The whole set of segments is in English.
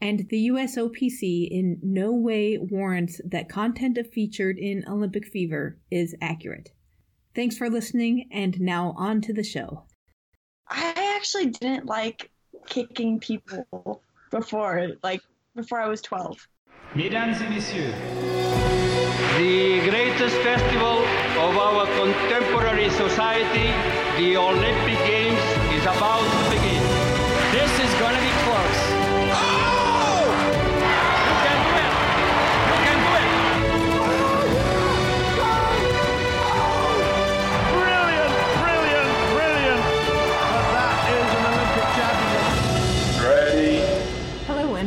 and the USOPC in no way warrants that content featured in Olympic Fever is accurate. Thanks for listening, and now on to the show. I actually didn't like kicking people before, like before I was 12. Mesdames et messieurs, the greatest festival of our contemporary society, the Olympic Games, is about to begin.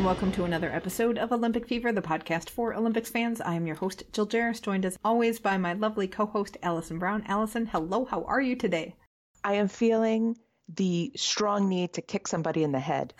Welcome to another episode of Olympic Fever, the podcast for Olympics fans. I am your host, Jill Jaracz, joined as always by my lovely co host, Allison Brown. Allison, hello, how are you today? I am feeling the strong need to kick somebody in the head.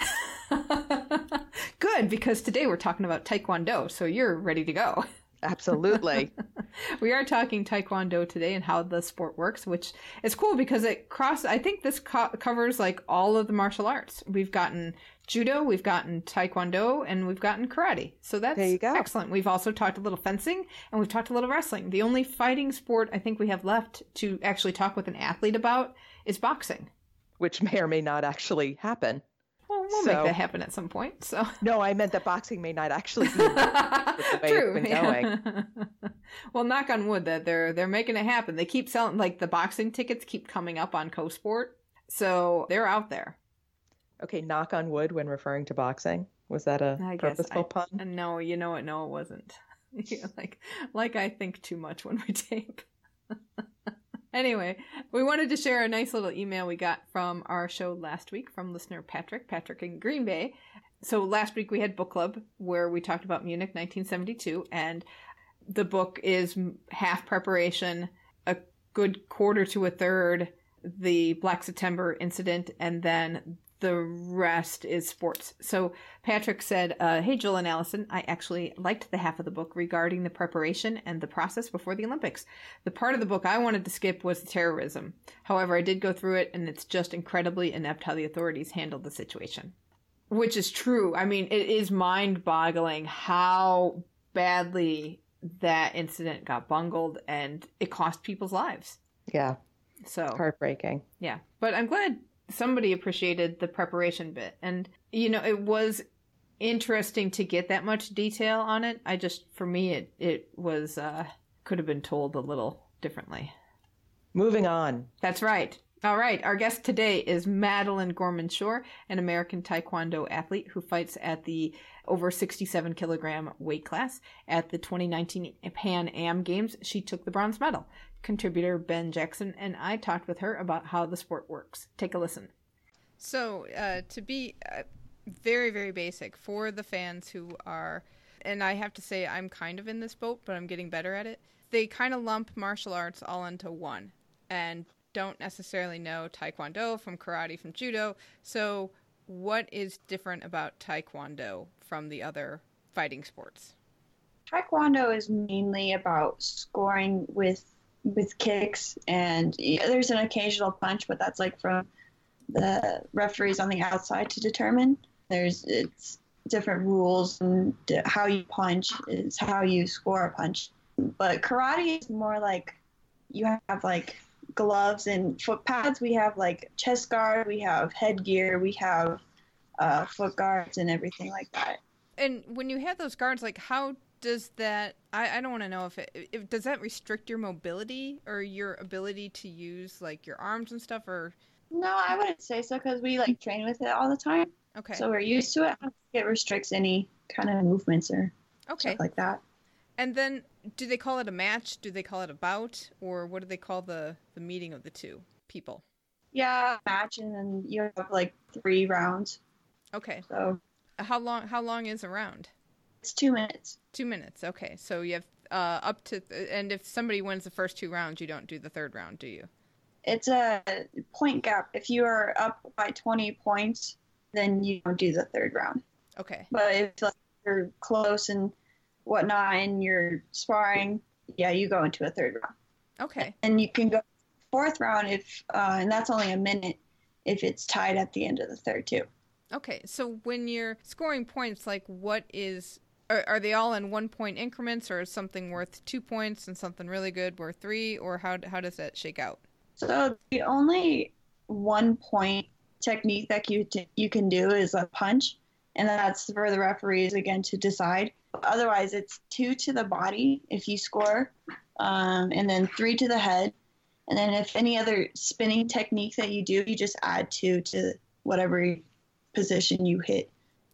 Good, because today we're talking about Taekwondo, so you're ready to go. Absolutely. we are talking Taekwondo today and how the sport works, which is cool because it cross. I think this co- covers like all of the martial arts. We've gotten judo, we've gotten Taekwondo, and we've gotten karate. So that's There you go. excellent. We've also talked a little fencing and we've talked a little wrestling. The only fighting sport I think we have left to actually talk with an athlete about is boxing. Which may or may not actually happen. Well, we'll So- make that happen at some point. So No, I meant that boxing may not actually be the way been going. well, knock on wood that they're they're making it happen. They keep selling like the boxing tickets keep coming up on CoSport, so they're out there. Okay, knock on wood when referring to boxing. Was that a I purposeful I- pun? No, you know what? No, it wasn't. Like like I think too much when we tape. anyway, we wanted to share a nice little email we got from our show last week from listener Patrick, Patrick in Green Bay. So last week we had book club where we talked about Munich 1972 and the book is half preparation, a good quarter to a third the Black September incident, and then the rest is sports. So Patrick said, uh, Hey, Jill and Allison, I actually liked the half of the book regarding the preparation and the process before the Olympics. The part of the book I wanted to skip was the terrorism. However, I did go through it, and it's just incredibly inept how the authorities handled the situation. Which is true. I mean, it is mind boggling how badly that incident got bungled and it cost people's lives. Yeah, So heartbreaking. yeah, but I'm glad somebody appreciated the preparation bit. And, you know, it was interesting to get that much detail on it. I just, for me, it, it was, uh, could have been told a little differently. Moving on. That's right. All right. Our guest today is Madelynn Gorman Shore, an American Taekwondo athlete who fights at the over 67 kilogram weight class. At the 2019 Pan Am Games, she took the bronze medal. Contributor Ben Jackson and I talked with her about how the sport works. Take a listen. So, uh, to be uh, very, very basic for the fans who are, and I have to say, I'm kind of in this boat, but I'm getting better at it. They kind of lump martial arts all into one and don't necessarily know Taekwondo from karate from judo. So, what is different about Taekwondo from the other fighting sports? Taekwondo is mainly about scoring with with kicks, and yeah, there's an occasional punch, but that's like from the referees on the outside to determine. There's it's different rules, and how you punch is how you score a punch. But karate is more like you have like gloves and foot pads. We have like chest guard, we have headgear, we have uh, foot guards, and everything like that. And when you have those guards, like how does that? I, I don't want to know if it if, does that restrict your mobility or your ability to use like your arms and stuff or? No, I wouldn't say so because we like train with it all the time, okay. So we're used to it. I don't think it restricts any kind of movements or okay. stuff like that. and then do they call it a match? Do they call it a bout? Or what do they call the the meeting of the two people? Yeah, match and then you have like three rounds, okay. So how long how long is a round it's two minutes. two minutes okay so you have uh up to and if somebody wins the first two rounds you don't do the third round do you It's a point gap. If you are up by 20 points, then you don't do the third round. okay But if like, you're close and whatnot and you're sparring, yeah, you go into a third round. okay And you can go fourth round if, uh, and that's only a minute if it's tied at the end of the third too. Okay, so when you're scoring points, like what is are, are they all in one point increments, or is something worth two points and something really good worth three, or how how does that shake out? So the only one point technique that you t- you can do is a punch, and that's for the referees again to decide. Otherwise, it's two to the body if you score, um, and then three to the head, and then if any other spinning technique that you do, you just add two to whatever position you hit.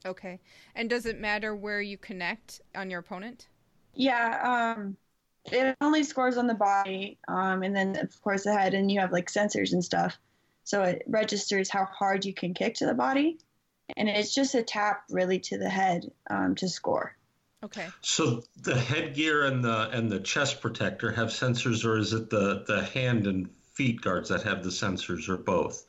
Okay, and does it matter where you connect on your opponent? Yeah, um, it only scores on the body, um, and then of course the head, and you have like sensors and stuff, so it registers how hard you can kick to the body, and it's just a tap really to the head um, to score. Okay, So the headgear and the and the chest protector have sensors, or is it the the hand and feet guards that have the sensors, or both?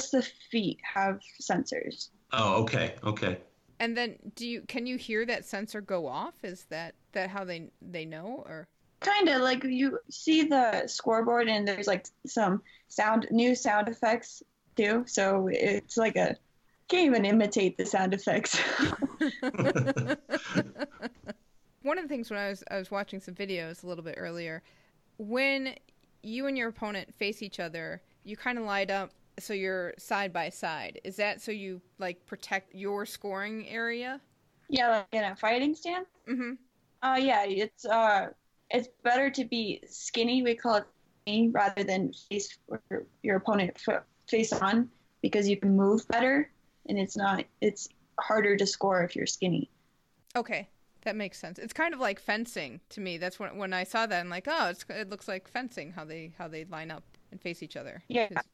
Just the feet have sensors. Oh, okay, okay. and then do you can you hear that sensor go off? Is that that how they they know or? Kind of like you see the scoreboard, and there's like some sound, new sound effects too. So it's like a can't even imitate the sound effects. One of the things when I was I was watching some videos a little bit earlier, when you and your opponent face each other, you kind of light up so you're side by side. Is that so you like protect your scoring area? yeah, like in a fighting stance. Mm Mhm. Uh, yeah, it's uh, it's better to be skinny. We call it skinny rather than face your opponent face on because you can move better, and it's not. It's harder to score if you're skinny. Okay, that makes sense. It's kind of like fencing to me. That's when when I saw that I'm like, oh, it's, it looks like fencing how they how they line up and face each other. Yeah. 'Cause-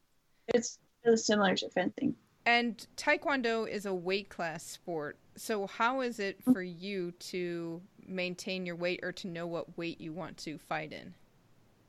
It's really similar to fencing. And Taekwondo is a weight class sport. So how is it for you to maintain your weight or to know what weight you want to fight in?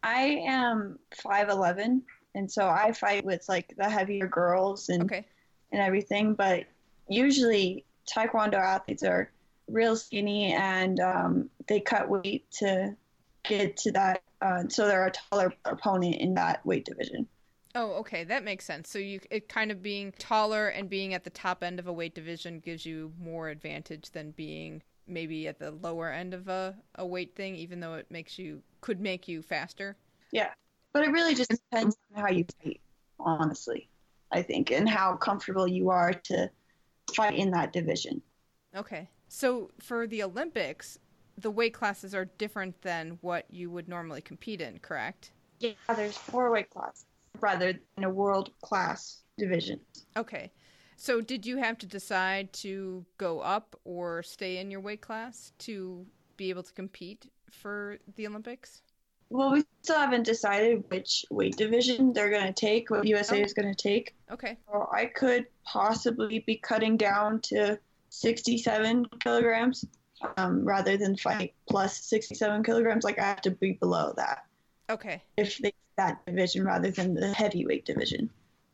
I am five eleven, and so I fight with like the heavier girls and Okay. and everything. But usually, Taekwondo athletes are real skinny and um, they cut weight to get to that. Uh, so they're a taller opponent in that weight division. Oh, okay, that makes sense. So you it kind of being taller and being at the top end of a weight division gives you more advantage than being maybe at the lower end of a, a weight thing, even though it makes you could make you faster. Yeah, but it really just depends on how you fight, honestly. I think, and how comfortable you are to fight in that division. Okay. So for the Olympics, the weight classes are different than what you would normally compete in, correct? Yeah, there's four weight classes rather than a world class division. Okay. So did you have to decide to go up or stay in your weight class to be able to compete for the Olympics? Well, we still haven't decided which weight division they're going to take, what USA Oh. is going to take. Okay. So I could possibly be cutting down to 67 kilograms um, rather than fight plus 67 kilograms. Like I have to be below that Okay. if they that division rather than the heavyweight division.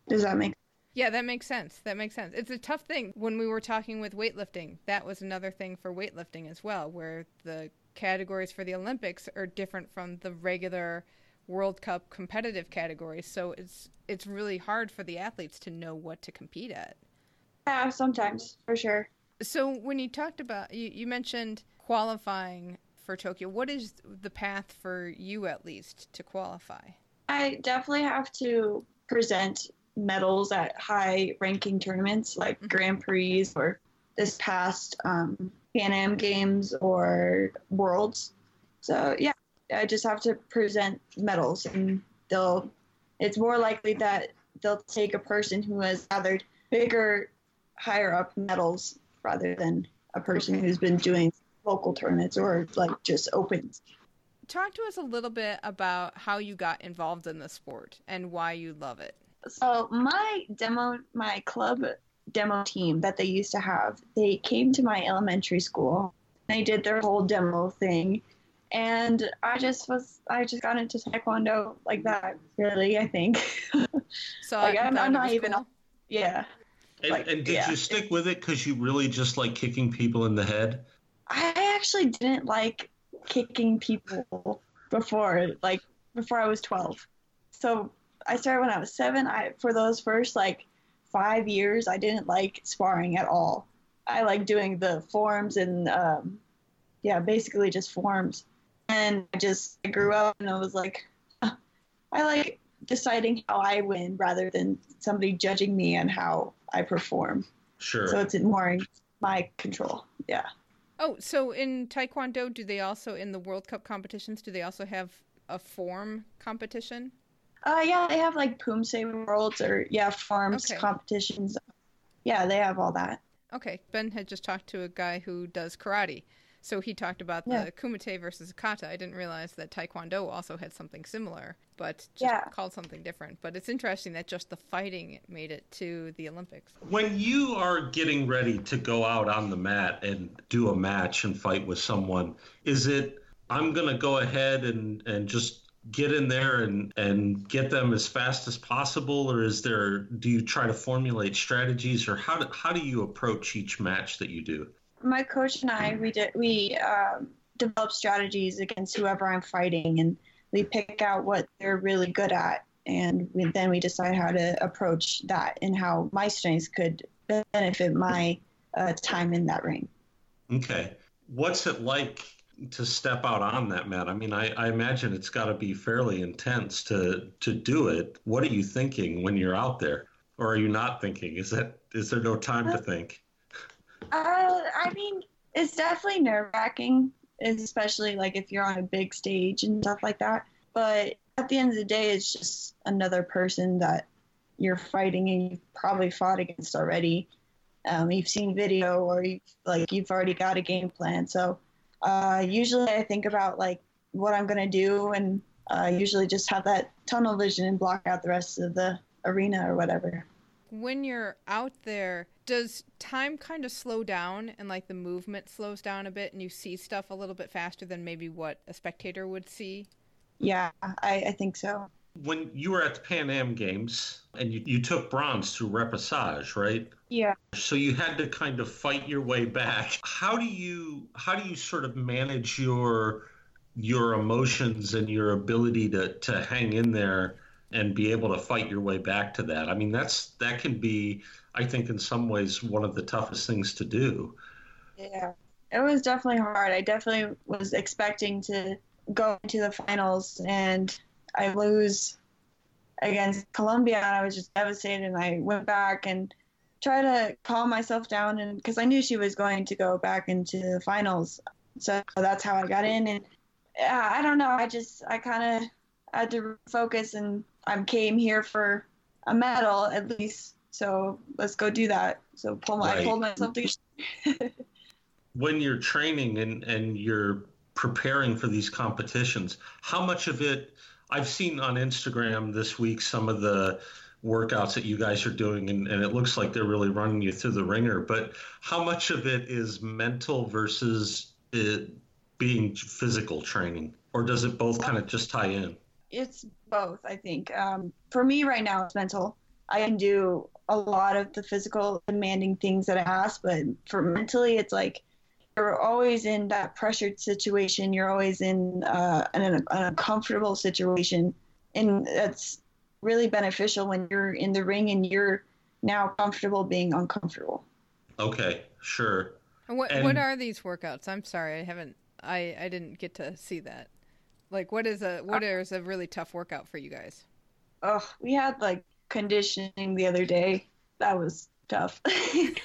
Does that make Yeah, that makes sense. That makes sense. It's a tough thing. When we were talking with weightlifting, that was another thing for weightlifting as well, where the categories for the Olympics are different from the regular World Cup competitive categories. So it's it's really hard for the athletes to know what to compete at. Yeah, sometimes for sure. So when you talked about you, you mentioned qualifying for Tokyo, what is the path for you at least to qualify? I definitely have to present medals at high ranking tournaments like Grand Prix or this past um, Pan Am Games or Worlds. So yeah, I just have to present medals, and they'll. It's more likely that they'll take a person who has gathered bigger, higher up medals rather than a person who's been doing local tournaments or like just opens. Talk to us a little bit about how you got involved in the sport and why you love it. So my demo, my club demo team that they used to have, they came to my elementary school. They did their whole demo thing, and I just was, I just got into taekwondo like that. Really, I think. So like, I I'm, I'm not even, cool. yeah. And, Like, and did yeah. you stick with it because you really just like kicking people in the head? I actually didn't like kicking people before, like before I was 12. So I started when I was seven. I for those first like five years, I didn't like sparring at all. I like doing the forms and um, yeah, basically just forms. And I just I grew up and I was like, "Huh, I like deciding how I win rather than somebody judging me on how I perform. Sure. So it's more in my control. Yeah. Oh, so in Taekwondo, do they also in the World Cup competitions? Do they also have a form competition? Uh, yeah, they have like Poomsae Worlds or yeah, forms Okay. competitions. Yeah, they have all that. Okay, Ben had just talked to a guy who does karate, so he talked about the Yeah. kumite versus kata. I didn't realize that Taekwondo also had something similar, but just Yeah. called something different. But it's interesting that just the fighting made it to the Olympics. When you are getting ready to go out on the mat and do a match and fight with someone, is it I'm going to go ahead and, and just get in there and, and get them as fast as possible or is there do you try to formulate strategies or how do, how do you approach each match that you do? My coach and I, we did we um, develop strategies against whoever I'm fighting, and we pick out what they're really good at, and we, then we decide how to approach that and how my strengths could benefit my uh, time in that ring. Okay. What's it like to step out on that mat? I mean, I, I imagine it's got to be fairly intense to to do it. What are you thinking when you're out there, or are you not thinking? Is that is there no time to think? Uh, I mean, it's definitely nerve wracking, especially like if you're on a big stage and stuff like that. But at the end of the day, it's just another person that you're fighting and you've probably fought against already. Um, you've seen video or you've like you've already got a game plan. So uh, usually I think about like what I'm gonna do and uh, usually just have that tunnel vision and block out the rest of the arena or whatever. When you're out there, does time kind of slow down and like the movement slows down a bit and you see stuff a little bit faster than maybe what a spectator would see? Yeah, I, I think so. When you were at the Pan Am Games and you, you took bronze through repechage, right? Yeah. So you had to kind of fight your way back. How do you how do you sort of manage your your emotions and your ability to to hang in there and be able to fight your way back to that? I mean, that's that can be I think in some ways one of the toughest things to do. Yeah, it was definitely hard. I definitely was expecting to go into the finals and I lose against Colombia, and I was just devastated. And I went back and tried to calm myself down, and because I knew she was going to go back into the finals, so that's how I got in. And yeah, I don't know. I just I kind of had to focus, and I came here for a medal at least. So let's go do that. So pull my, I Right. pulled myself together. when you're training and, and you're preparing for these competitions, how much of it I've seen on Instagram this week some of the workouts that you guys are doing and, and it looks like they're really running you through the wringer, but how much of it is mental versus it being physical training? Or does it both kind of just tie in? It's both i think um, for me right now it's mental i can do a lot of the physical demanding things that i ask but for mentally it's like you're always in that pressured situation you're always in uh, an, an uncomfortable situation and that's really beneficial when you're in the ring and you're now comfortable being uncomfortable Okay, sure. And what And- what are these workouts? I'm sorry, I haven't I I didn't get to see that. Like what is a what is a really tough workout for you guys? oh we had like conditioning the other day that was tough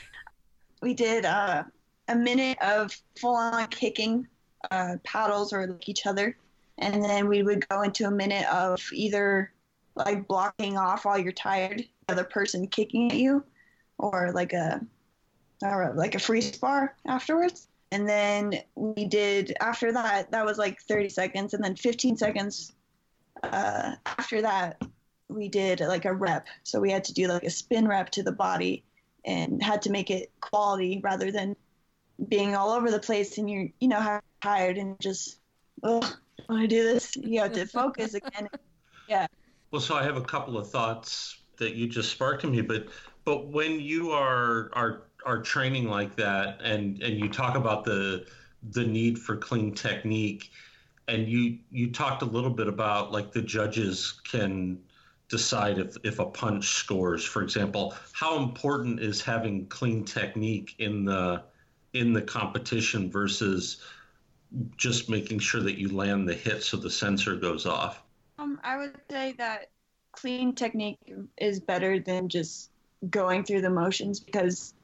we did uh a minute of full on kicking uh, paddles or like each other, and then we would go into a minute of either like blocking off while you're tired, the other person kicking at you, or like a or like a free spar afterwards. And then we did after that. That was like 30 seconds, and then 15 seconds uh, after that we did like a rep. So we had to do like a spin rep to the body, and had to make it quality rather than being all over the place and you're you know tired and just oh want to do this you have to focus again yeah well so i have a couple of thoughts that you just sparked in me but but when you are are are training like that and and you talk about the the need for clean technique and you you talked a little bit about like the judges can decide if if a punch scores for example how important is having clean technique in the in the competition versus just making sure that you land the hit so the sensor goes off? Um, I would say that clean technique is better than just going through the motions because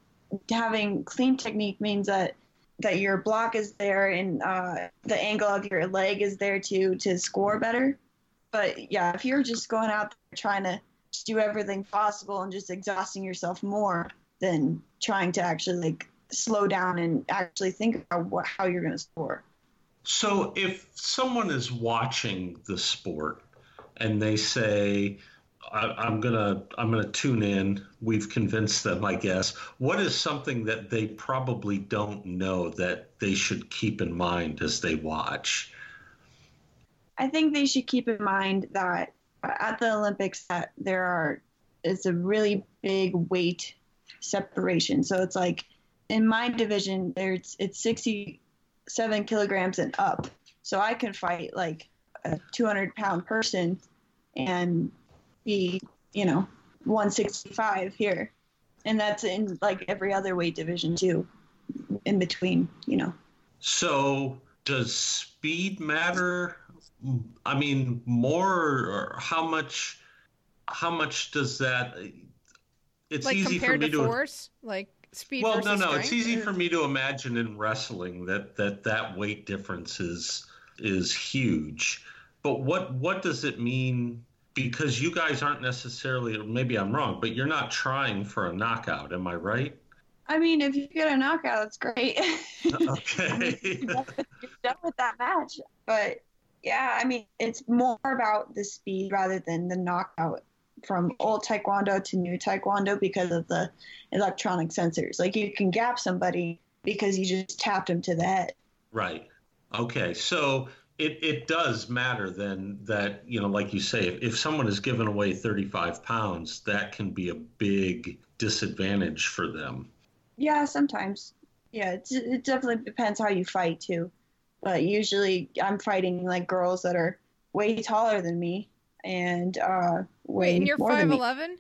having clean technique means that that your block is there and uh, the angle of your leg is there to to score better. But yeah, if you're just going out there trying to do everything possible and just exhausting yourself more than trying to actually like slow down and actually think about what, how you're going to score. So if someone is watching the sport and they say, I, am gonna I'm gonna tune in. We've convinced them, I guess. What is something that they probably don't know that they should keep in mind as they watch? I think they should keep in mind that at the Olympics that there are it's a really big weight separation. So it's like in my division, there's it's 67 kilograms and up. So I can fight like a 200 pound person and be, you know, 165 here. And that's in like every other weight division too, in between, you know. So does speed matter? I mean, more or how much? How much does that? It's like easy for me to, to force, like speed well no no strength, it's easy for me to imagine in wrestling that that that weight difference is is huge but what what does it mean because you guys aren't necessarily maybe i'm wrong but you're not trying for a knockout am i right i mean if you get a knockout that's great okay you're done with that match but yeah i mean it's more about the speed rather than the knockout from old taekwondo to new taekwondo because of the electronic sensors. Like you can gap somebody because you just tapped them to the head. Right. Okay. So it, it does matter then that, you know, like you say, if, if someone is given away 35 pounds, that can be a big disadvantage for them. Yeah, sometimes. Yeah, it definitely depends how you fight too. But usually I'm fighting like girls that are way taller than me and uh, wait, and you're five eleven.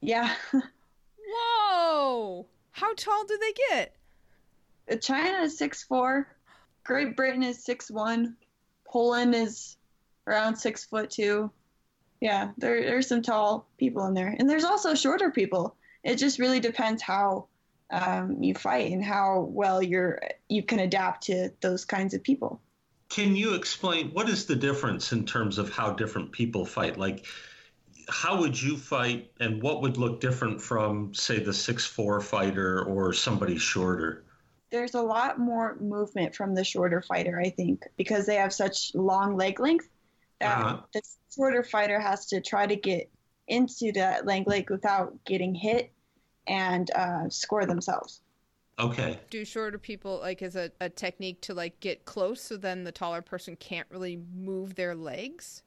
Yeah. Whoa! How tall do they get? Uh, China is six four. Great Britain is six one. Poland is around six foot two. Yeah, there there's some tall people in there, and there's also shorter people. It just really depends how um, you fight and how well you're you can adapt to those kinds of people. Can you explain what is the difference in terms of how different people fight? Like, how would you fight, and what would look different from, say, the six four fighter or somebody shorter? There's a lot more movement from the shorter fighter, I think, because they have such long leg length. That uh-huh. The shorter fighter has to try to get into that leg length without getting hit and uh, score themselves. Okay. Do shorter people like as a, a technique to like get close so then the taller person can't really move their legs?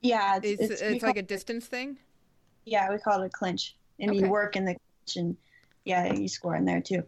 Yeah, it's, it's, it's like a distance thing. Yeah, we call it a clinch, and okay. you work in the clinch, and yeah, you score in there too.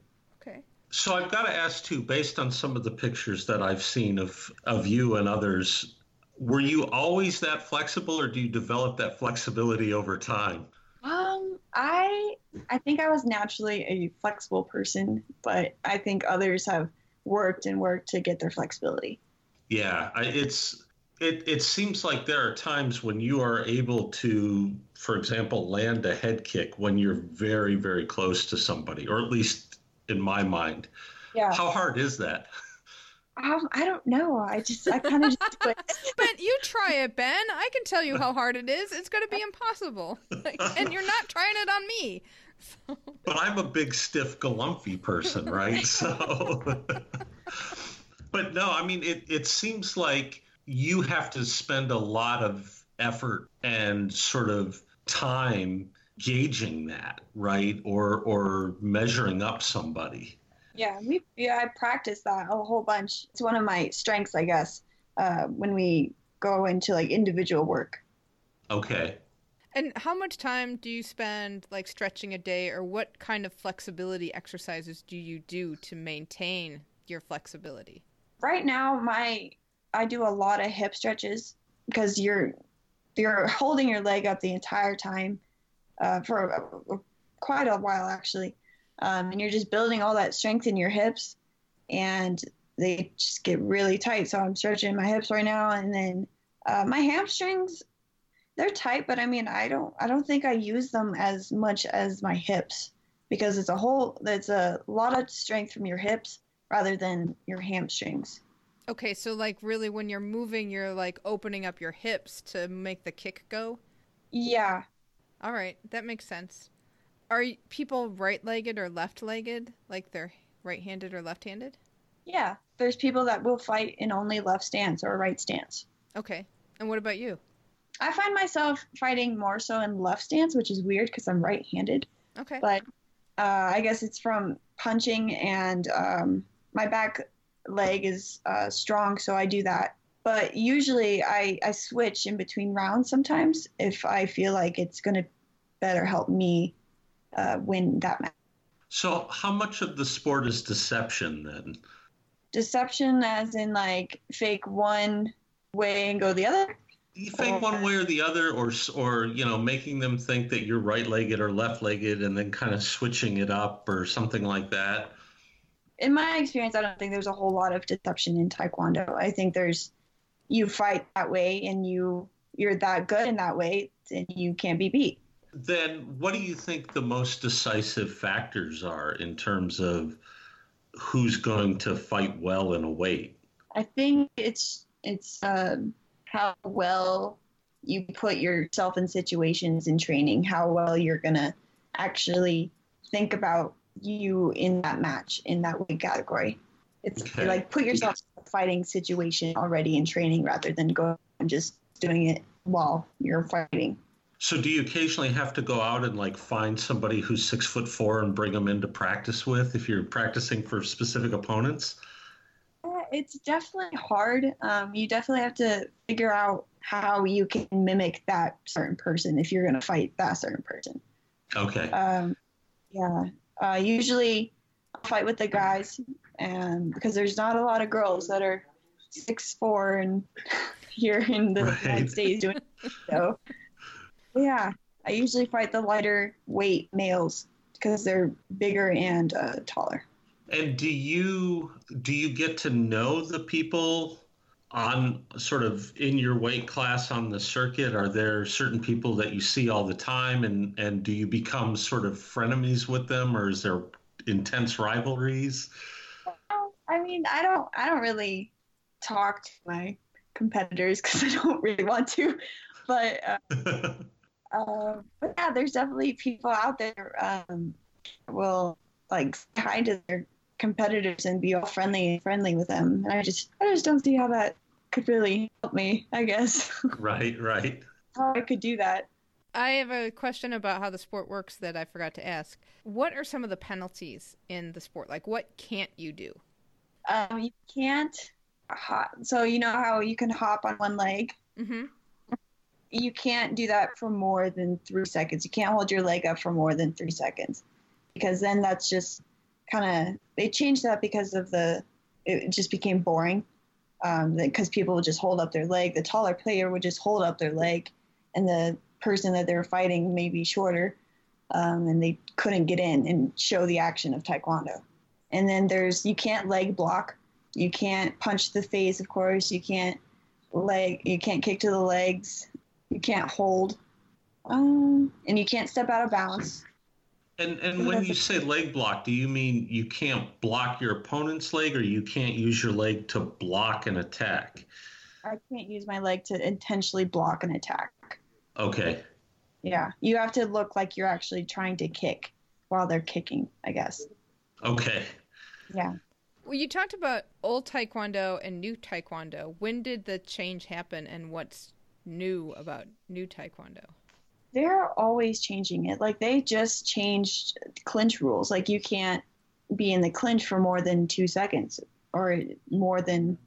So I've got to ask too, based on some of the pictures that I've seen of of you and others, were you always that flexible, or do you develop that flexibility over time? Um, I I think I was naturally a flexible person, but I think others have worked and worked to get their flexibility. Yeah, it's it it seems like there are times when you are able to, for example, land a head kick when you're very very close to somebody, or at least in my mind. Yeah. How hard is that? Um, I don't know. I just, I kind of just do it. But you try it, Ben. I can tell you how hard it is. It's going to be impossible. and you're not trying it on me. So. But I'm a big, stiff, galumpy person, right? so. but no, I mean, it, it seems like you have to spend a lot of effort and sort of time gauging that, right? Or or measuring up somebody. Yeah, we yeah, I practice that a whole bunch. It's one of my strengths, I guess. Uh, when we go into like individual work. Okay. And how much time do you spend like stretching a day, or what kind of flexibility exercises do you do to maintain your flexibility? Right now, my I do a lot of hip stretches because you're you're holding your leg up the entire time uh, for a, a, quite a while actually, um, and you're just building all that strength in your hips, and they just get really tight. So I'm stretching my hips right now, and then uh, my hamstrings they're tight, but I mean I don't I don't think I use them as much as my hips because it's a whole it's a lot of strength from your hips rather than your hamstrings. Okay, so like really when you're moving, you're like opening up your hips to make the kick go? Yeah. All right, that makes sense. Are people right-legged or left-legged? Like they're right-handed or left-handed? Yeah, there's people that will fight in only left stance or right stance. Okay. And what about you? I find myself fighting more so in left stance, which is weird because I'm right-handed. Okay. But uh, I guess it's from punching and um, my back leg is uh, strong, so I do that. But usually I, I switch in between rounds sometimes if I feel like it's going to better help me uh, win that match. So, how much of the sport is deception then? Deception, as in like fake one way and go the other? You fake one way or the other, or or you know, making them think that you're right-legged or left-legged, and then kind of switching it up or something like that. In my experience, I don't think there's a whole lot of deception in Taekwondo. I think there's you fight that way, and you you're that good in that way, and you can't be beat. Then, what do you think the most decisive factors are in terms of who's going to fight well in a weight? I think it's it's. Um, how well you put yourself in situations in training, how well you're going to actually think about you in that match, in that weight category. It's okay. like put yourself in a fighting situation already in training rather than go and just doing it while you're fighting. So, do you occasionally have to go out and like find somebody who's six foot four and bring them into practice with if you're practicing for specific opponents? it's definitely hard. Um, you definitely have to figure out how you can mimic that certain person if you're going to fight that certain person. Okay. Um, yeah. Uh, usually, fight with the guys, and because there's not a lot of girls that are six four and here in the right. United States doing so. Yeah, I usually fight the lighter weight males because they're bigger and uh, taller. And do you do you get to know the people on sort of in your weight class on the circuit? Are there certain people that you see all the time, and and do you become sort of frenemies with them, or is there intense rivalries? I mean, I don't I don't really talk to my competitors because I don't really want to, but. Uh, uh, but yeah, there's definitely people out there um, will like hi to their competitors and be all friendly and friendly with them. And I just I just don't see how that could really help me, I guess. Right, right. how I could do that. I have a question about how the sport works that I forgot to ask. What are some of the penalties in the sport? Like, what can't you do? Um, you can't hop. So you know how you can hop on one leg. Mm-hmm. You can't do that for more than three seconds. You can't hold your leg up for more than three seconds, because then that's just kind of they changed that because of the it just became boring because um, people would just hold up their leg. The taller player would just hold up their leg, and the person that they were fighting may be shorter, um, and they couldn't get in and show the action of taekwondo. And then there's you can't leg block, you can't punch the face, of course, you can't leg, you can't kick to the legs, you can't hold, um, and you can't step out of balance. And and when you say leg block, do you mean you can't block your opponent's leg, or you can't use your leg to block an attack? I can't use my leg to intentionally block an attack. Okay. Yeah, you have to look like you're actually trying to kick while they're kicking. I guess. Okay. Yeah. Well, you talked about old Taekwondo and new Taekwondo. When did the change happen, and what's new about new Taekwondo? They're always changing it. Like they just changed clinch rules. Like you can't be in the clinch for more than two seconds, or more than,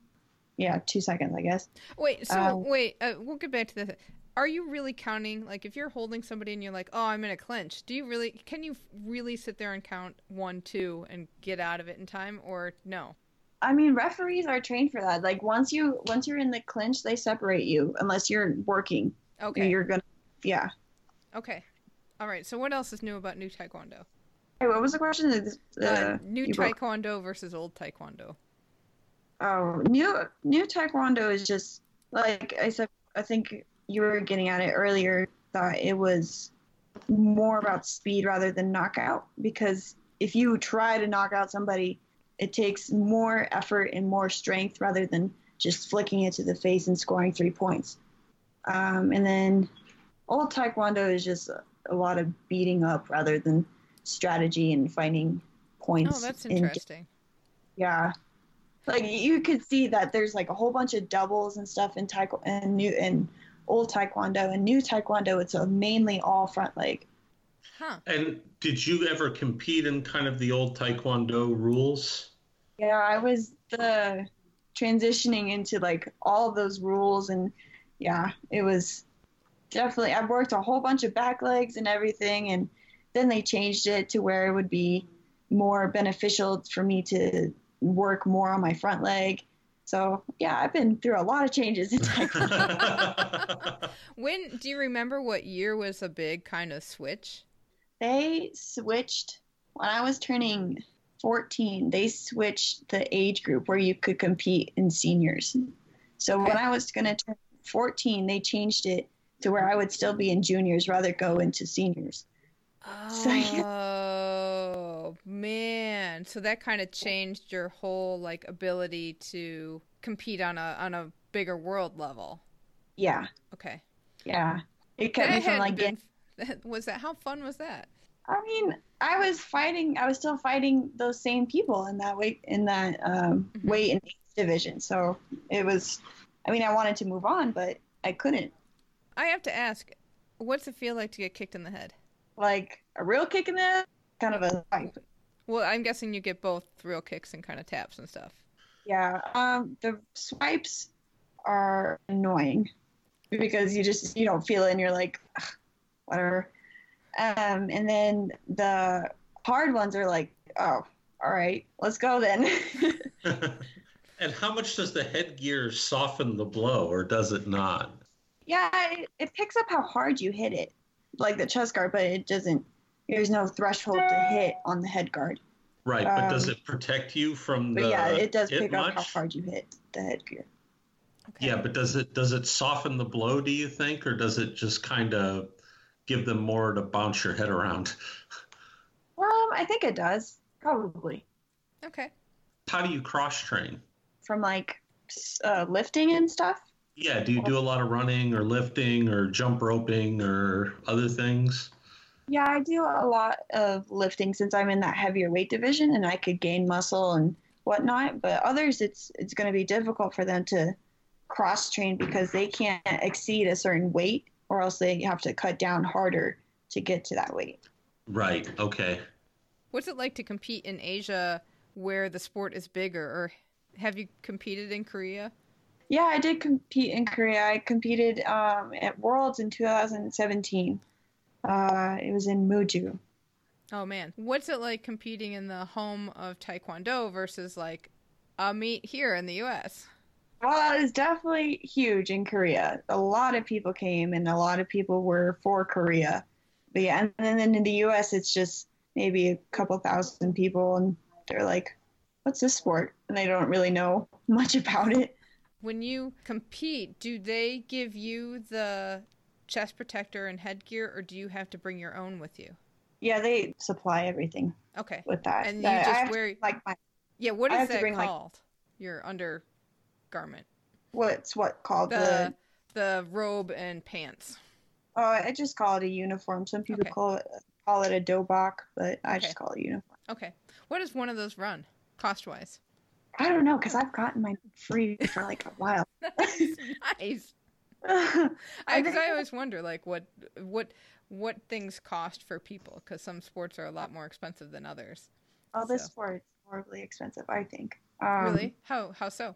yeah, two seconds, I guess. Wait. So Uh, wait. Uh, we'll get back to this. Are you really counting? Like, if you're holding somebody and you're like, "Oh, I'm in a clinch," do you really? Can you really sit there and count one, two, and get out of it in time, or no? I mean, referees are trained for that. Like once you once you're in the clinch, they separate you unless you're working. Okay. You're gonna, yeah. Okay. All right. So what else is new about new Taekwondo? Hey, what was the question? The, Uh, new you broke- Taekwondo versus old Taekwondo. Oh, new new Taekwondo is just like I said. I think you were getting at it earlier. That it was more about speed rather than knockout. Because if you try to knock out somebody, it takes more effort and more strength rather than just flicking it to the face and scoring three points. Um, and then old Taekwondo is just a, lot of beating up rather than strategy and finding points. Oh, that's in- interesting. yeah. Like you could see that there's like a whole bunch of doubles and stuff in taekwondo and new old taekwondo and new taekwondo. It's a mainly all front leg. Huh. And did you ever compete in kind of the old Taekwondo rules? Yeah, I was the transitioning into like all of those rules and yeah, it was definitely I worked a whole bunch of back legs and everything and then they changed it to where it would be more beneficial for me to work more on my front leg. So yeah, I've been through a lot of changes in taekwondo. When do you remember what year was a big kind of switch? they switched when I was turning 14. They switched the age group where you could compete in seniors. So when I was going to turn 14, they changed it to where I would still be in juniors rather go into seniors. So. Oh man! So that kind of changed your whole like ability to compete on a on a bigger world level. Yeah, Okay. yeah. It kept me from like been, getting. was that how fun was that? I mean, I was fighting. I was still fighting those same people in that weight in that um, Mhm. weight and age division. So it was. I mean, I wanted to move on, but I couldn't. I have to ask, what's it feel like to get kicked in the head? Like a real kick in the head, kind of a swipe. Well, I'm guessing you get both real kicks and kind of taps and stuff. Yeah. Um, the swipes are annoying because you just you don't feel it and you're like, whatever. Um, and then the hard ones are like, oh, all right, let's go then. and how much does the headgear soften the blow, or does it not? yeah, it, it picks up how hard you hit it, like the chest guard, but it doesn't. There's no threshold to hit on the head guard. Right, but does Um, it protect you from But the yeah, it does hit pick up how hard you hit the headgear. Okay. Yeah, but does it does it soften the blow? Do you think, or does it just kind of give them more to bounce your head around? Um, I think it does probably Okay. How do you cross train? from like uh, lifting and stuff. Yeah, do you do a lot of running or lifting or jump roping or other things? Yeah, I do a lot of lifting since I'm in that heavier weight division and I could gain muscle and whatnot. But others, it's it's going to be difficult for them to cross train because they can't exceed a certain weight, or else they have to cut down harder to get to that weight. Right. Okay. What's it like to compete in Asia where the sport is bigger, or have you competed in Korea? Yeah, I did compete in Korea. I competed um, at Worlds in 2017. Uh, it was in Muju. Oh man, what's it like competing in the home of Taekwondo versus like a meet here in the U.S.? Well, it was definitely huge in Korea. A lot of people came, and a lot of people were for Korea. But yeah, and then in the U.S., it's just maybe a couple thousand people, and they're like, "What's this sport?" And they don't really know much about it. When you compete, do they give you the chest protector and headgear, or do you have to bring your own with you? Yeah, they supply everything Okay. with that. And you just have to, wear like my Yeah, what I have to that bring, like- called? Your undergarment. Well, it's what called The the. the robe and pants. Oh, I just call it a uniform. Some people Okay. call it call it a dobok, but I Okay. just call it uniform. Okay. What does one of those run cost wise? I don't know because I've gotten mine free for like a while. nice. I I, always wonder like what what what things cost for people because some sports are a lot more expensive than others. oh, this So. sport's horribly expensive. I think. Um, really? How how so?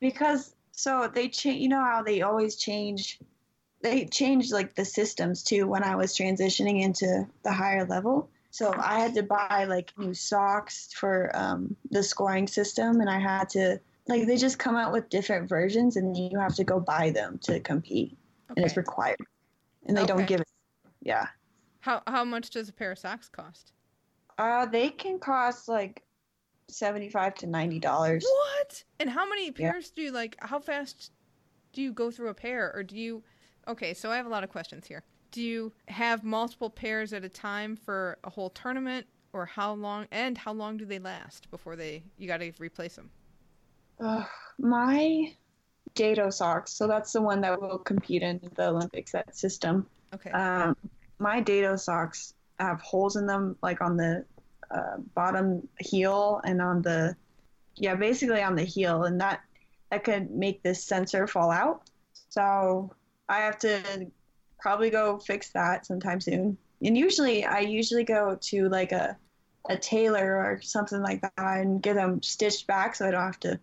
because so they change you know how they always change they changed like the systems too when i was transitioning into the higher level so i had to buy like new socks for um, the scoring system and i had to like they just come out with different versions and you have to go buy them to compete and it's required and they Okay. don't give it yeah How how much does a pair of socks cost? uh they can cost like 75 to 90 dollars What? And how many Yeah. pairs do you like? How fast do you go through a pair, or do you? Okay, so I have a lot of questions here. Do you have multiple pairs at a time for a whole tournament, or how long? And how long do they last before they you got to replace them? Uh, my Daedo socks, so that's the one that will compete in the Olympics, that system. Okay. Um, my Daedo socks have holes in them, like on the uh, bottom heel and on the, yeah, basically on the heel, and that that could make this sensor fall out. So I have to probably go fix that sometime soon. And usually, I usually go to like a a tailor or something like that and get them stitched back, so I don't have to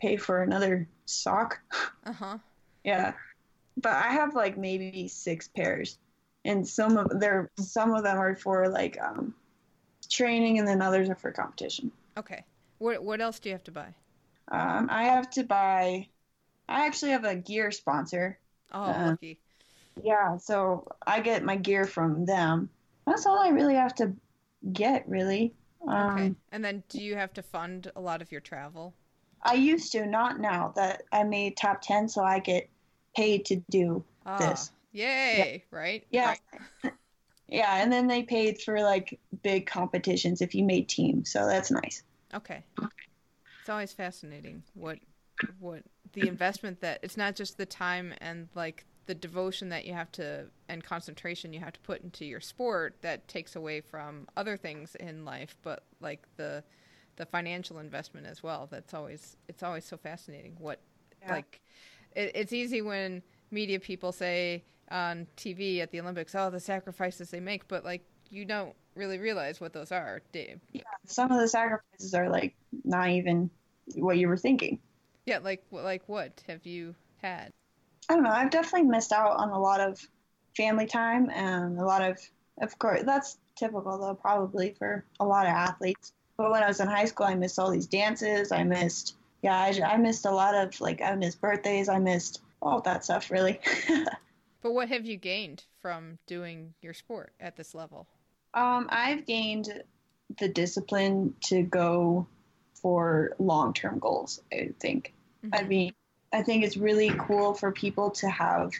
pay for another sock. Uh huh. Yeah, but I have like maybe six pairs, and some of there some of them are for like um, training, and then others are for competition. Okay. What what else do you have to buy? Um, I have to buy. I actually have a gear sponsor. Oh, Uh, lucky. Yeah, so I get my gear from them. That's all I really have to get, really. Um, Okay. And then do you have to fund a lot of your travel? I used to, not now that I made top ten, so I get paid to do Ah, this. Yay! Right. Yeah. Right. Yeah, and then they paid for like big competitions if you made team, so that's nice. Okay. It's always fascinating what what the investment that it's not just the time and like the devotion that you have to and concentration you have to put into your sport that takes away from other things in life, but like the the financial investment as well. That's always it's always so fascinating. What Yeah. like it, it's easy when media people say on TV at the Olympics, oh, the sacrifices they make, but like you don't really realize what those are. Dave. Some of the sacrifices are like not even what you were thinking. Yeah, like like what have you had? I don't know. I've definitely missed out on a lot of family time and a lot of, of course, that's typical though, probably for a lot of athletes. But when I was in high school, I missed all these dances. I missed, yeah, I, I missed a lot of, like, I missed birthdays. I missed all that stuff, really. But what have you gained from doing your sport at this level? um, I've gained the discipline to go for long term goals, I think. I Mhm. mean, I think it's really cool for people to have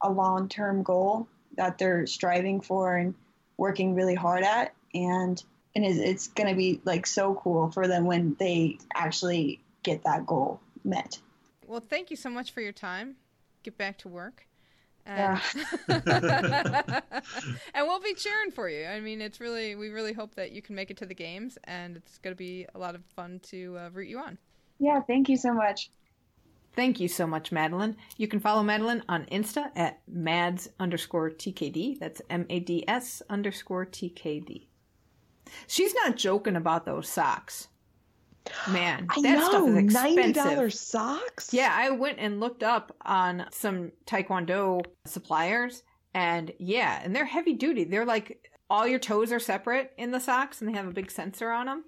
a long term goal that they're striving for and working really hard at. And and it's, it's going to be like so cool for them when they actually get that goal met. Well, thank you so much for your time. Get back to work. Yeah. And, and we'll be cheering for you. I mean, it's really we really hope that you can make it to the games, and it's going to be a lot of fun to uh, root you on. Yeah, thank you so much. Thank you so much, Madelynn. You can follow Madelynn on Insta at mads underscore TKD. That's M A D S underscore TKD. She's not joking about those socks. Man, I that know, stuff is expensive. ninety dollars socks. Yeah, I went and looked up on some Taekwondo suppliers, and yeah, and they're heavy duty. They're like all your toes are separate in the socks, and they have a big sensor on them.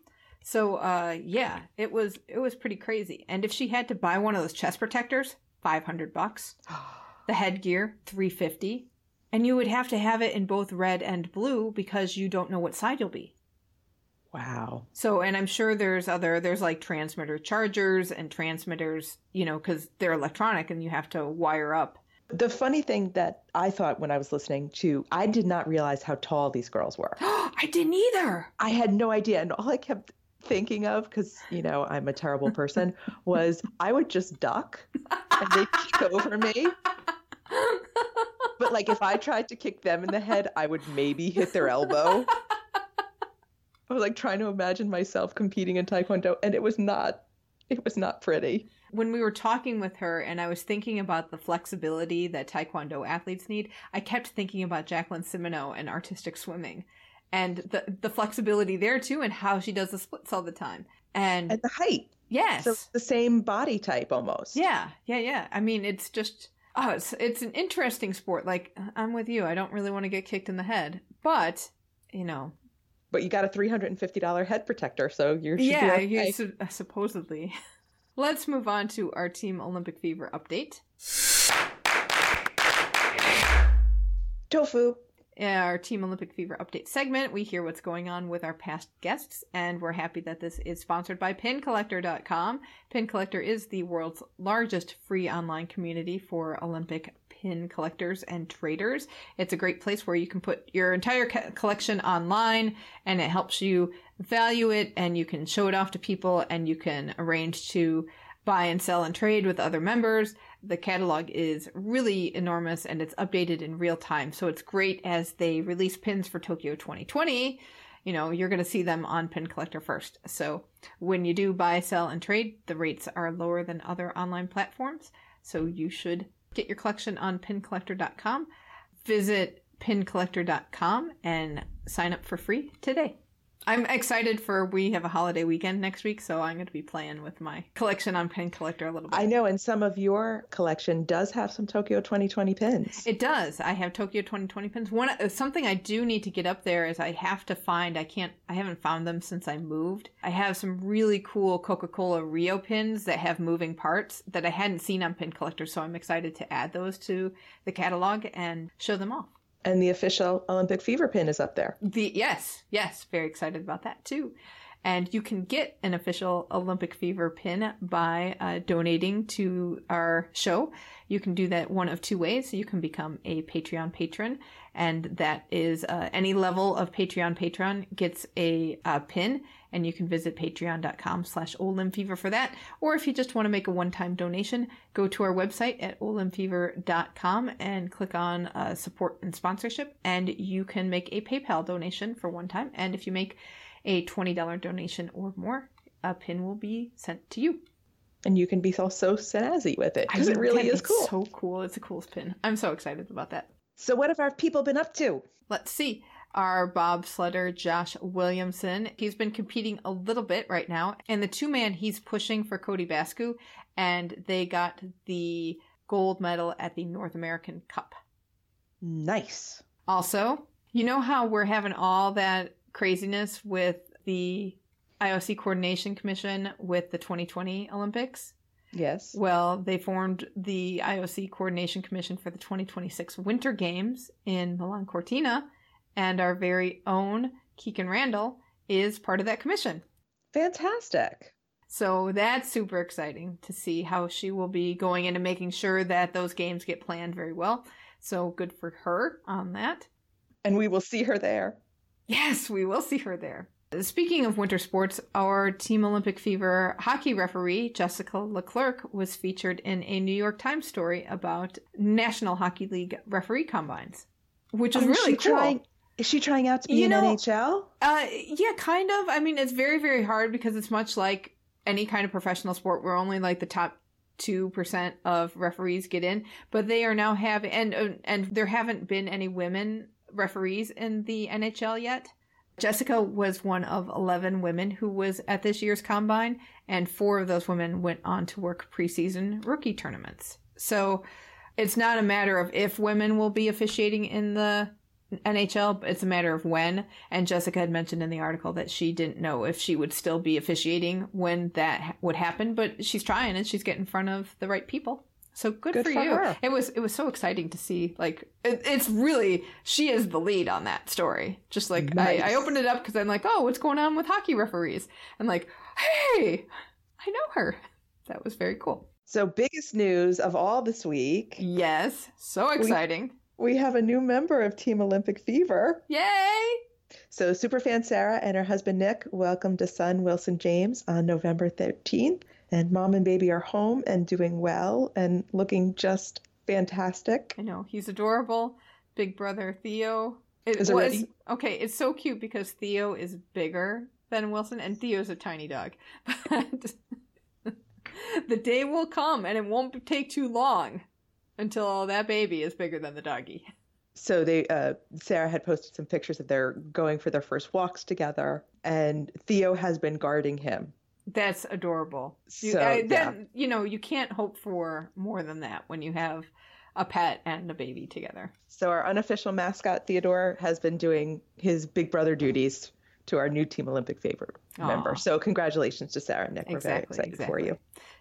So, uh, yeah, it was it was pretty crazy. And if she had to buy one of those chest protectors, five hundred bucks. The headgear, three fifty, and you would have to have it in both red and blue because you don't know what side you'll be. Wow. So, and I'm sure there's other, there's like transmitter chargers and transmitters, you know, because they're electronic and you have to wire up The funny thing that I thought when I was listening to, I did not realize how tall these girls were. I didn't either. I had no idea. And all I kept thinking of, because, you know, I'm a terrible person, was I would just duck and they'd kick over me. But like if I tried to kick them in the head, I would maybe hit their elbow. I was like trying to imagine myself competing in Taekwondo, and it was not, it was not pretty. When we were talking with her and I was thinking about the flexibility that Taekwondo athletes need, I kept thinking about Jacqueline Simoneau and artistic swimming and the, the flexibility there too and how she does the splits all the time. And, And the height. yes. So the same body type almost. Yeah, yeah, yeah. I mean, it's just oh, it's it's an interesting sport. Like I'm with you. I don't really want to get kicked in the head, but you know, But you got a $350 head protector, so you're yeah, okay. you su- uh, supposedly. Let's move on to our team Olympic fever update. Tofu. In our Team Olympic Fever update segment, we hear what's going on with our past guests, and we're happy that this is sponsored by PinCollector.com. Pin Collector is the world's largest free online community for Olympic pin collectors and traders. It's a great place where you can put your entire co- collection online, and it helps you value it, and you can show it off to people, and you can arrange to buy and sell and trade with other members. The catalog is really enormous and it's updated in real time. So it's great as they release pins for Tokyo 2020. You know, you're going to see them on Pin Collector first. So when you do buy, sell, and trade, the rates are lower than other online platforms. So you should get your collection on pincollector.com. Visit pincollector.com and sign up for free today. I'm excited for we have a holiday weekend next week, so I'm going to be playing with my collection on Pin Collector a little bit. I know, and some of your collection does have some Tokyo 2020 pins. It does. I have Tokyo 2020 pins. One uh, something I do need to get up there is I have to find. I can't. I haven't found them since I moved. I have some really cool Coca-Cola Rio pins that have moving parts that I hadn't seen on Pin Collector, so I'm excited to add those to the catalog and show them off. And the official Olympic fever pin is up there. The yes, yes, very excited about that too. And you can get an official Olympic Fever pin by uh, donating to our show. You can do that one of two ways. You can become a Patreon patron, and that is uh, any level of Patreon patron gets a uh, pin, and you can visit patreon.com slash olimfever for that. Or if you just want to make a one-time donation, go to our website at olimfever.com and click on uh, support and sponsorship, and you can make a PayPal donation for one time. And if you make a $20 donation or more, a pin will be sent to you. And you can be so, so snazzy with it because it really is cool. so cool. It's the coolest pin. I'm so excited about that. So, what have our people been up to? Let's see. Our bobsledder, Josh Williamson, he's been competing a little bit right now. And the two man, he's pushing for Codie Bascue, and they got the gold medal at the North American Cup. Nice. Also, you know how we're having all that craziness with the IOC Coordination Commission with the 2020 Olympics? Yes. Well, they formed the IOC Coordination Commission for the 2026 Winter Games in Milan Cortina, and our very own Kikkan Randall is part of that commission. Fantastic. So that's super exciting to see how she will be going into making sure that those games get planned very well. So good for her on that. And we will see her there. Yes, we will see her there. Speaking of winter sports, our Team Olympic Fever hockey referee, Jessica Leclerc, was featured in a New York Times story about National Hockey League referee combines, which is Oh, really cool. Trying, is she trying out to be You in know- NHL? Uh, yeah, kind of. I mean, it's very, very hard because it's much like any kind of professional sport where only like the top two percent of referees get in. But they are now having, and uh, and there haven't been any women referees in the NHL yet. Jessica was one of 11 women who was at this year's combine, and four of those women went on to work preseason rookie tournaments. So it's not a matter of if women will be officiating in the NHL, but it's a matter of when. And Jessica had mentioned in the article that she didn't know if she would still be officiating when that ha- would happen, but she's trying and she's getting in front of the right people. So good, Good for, for you. her. It was it was so exciting to see. Like it, it's really she is the lead on that story. Just like Nice. I, I opened it up because I'm like, oh, what's going on with hockey referees? And like, hey, I know her. That was very cool. So, biggest news of all this week Yes, so exciting. We have a new member of Team Olympic Fever. Yay! So, superfan Sarah and her husband Nick welcomed a son, Wilson James, on November 13th. And mom and baby are home and doing well and looking just fantastic. I know, he's adorable. Big brother Theo. It Is was okay, it's so cute because Theo is bigger than Wilson and Theo's a tiny dog. But the day will come and it won't take too long until that baby is bigger than the doggy. So they, uh, Sarah had posted some pictures of their going for their first walks together, and Theo has been guarding him. That's adorable. You, So, I, yeah. you know, you can't hope for more than that when you have a pet and a baby together. So our unofficial mascot Theodore has been doing his big brother duties to our new Team Olympic favorite member. So congratulations to Sarah and Nick. We're very Exactly, excited for you.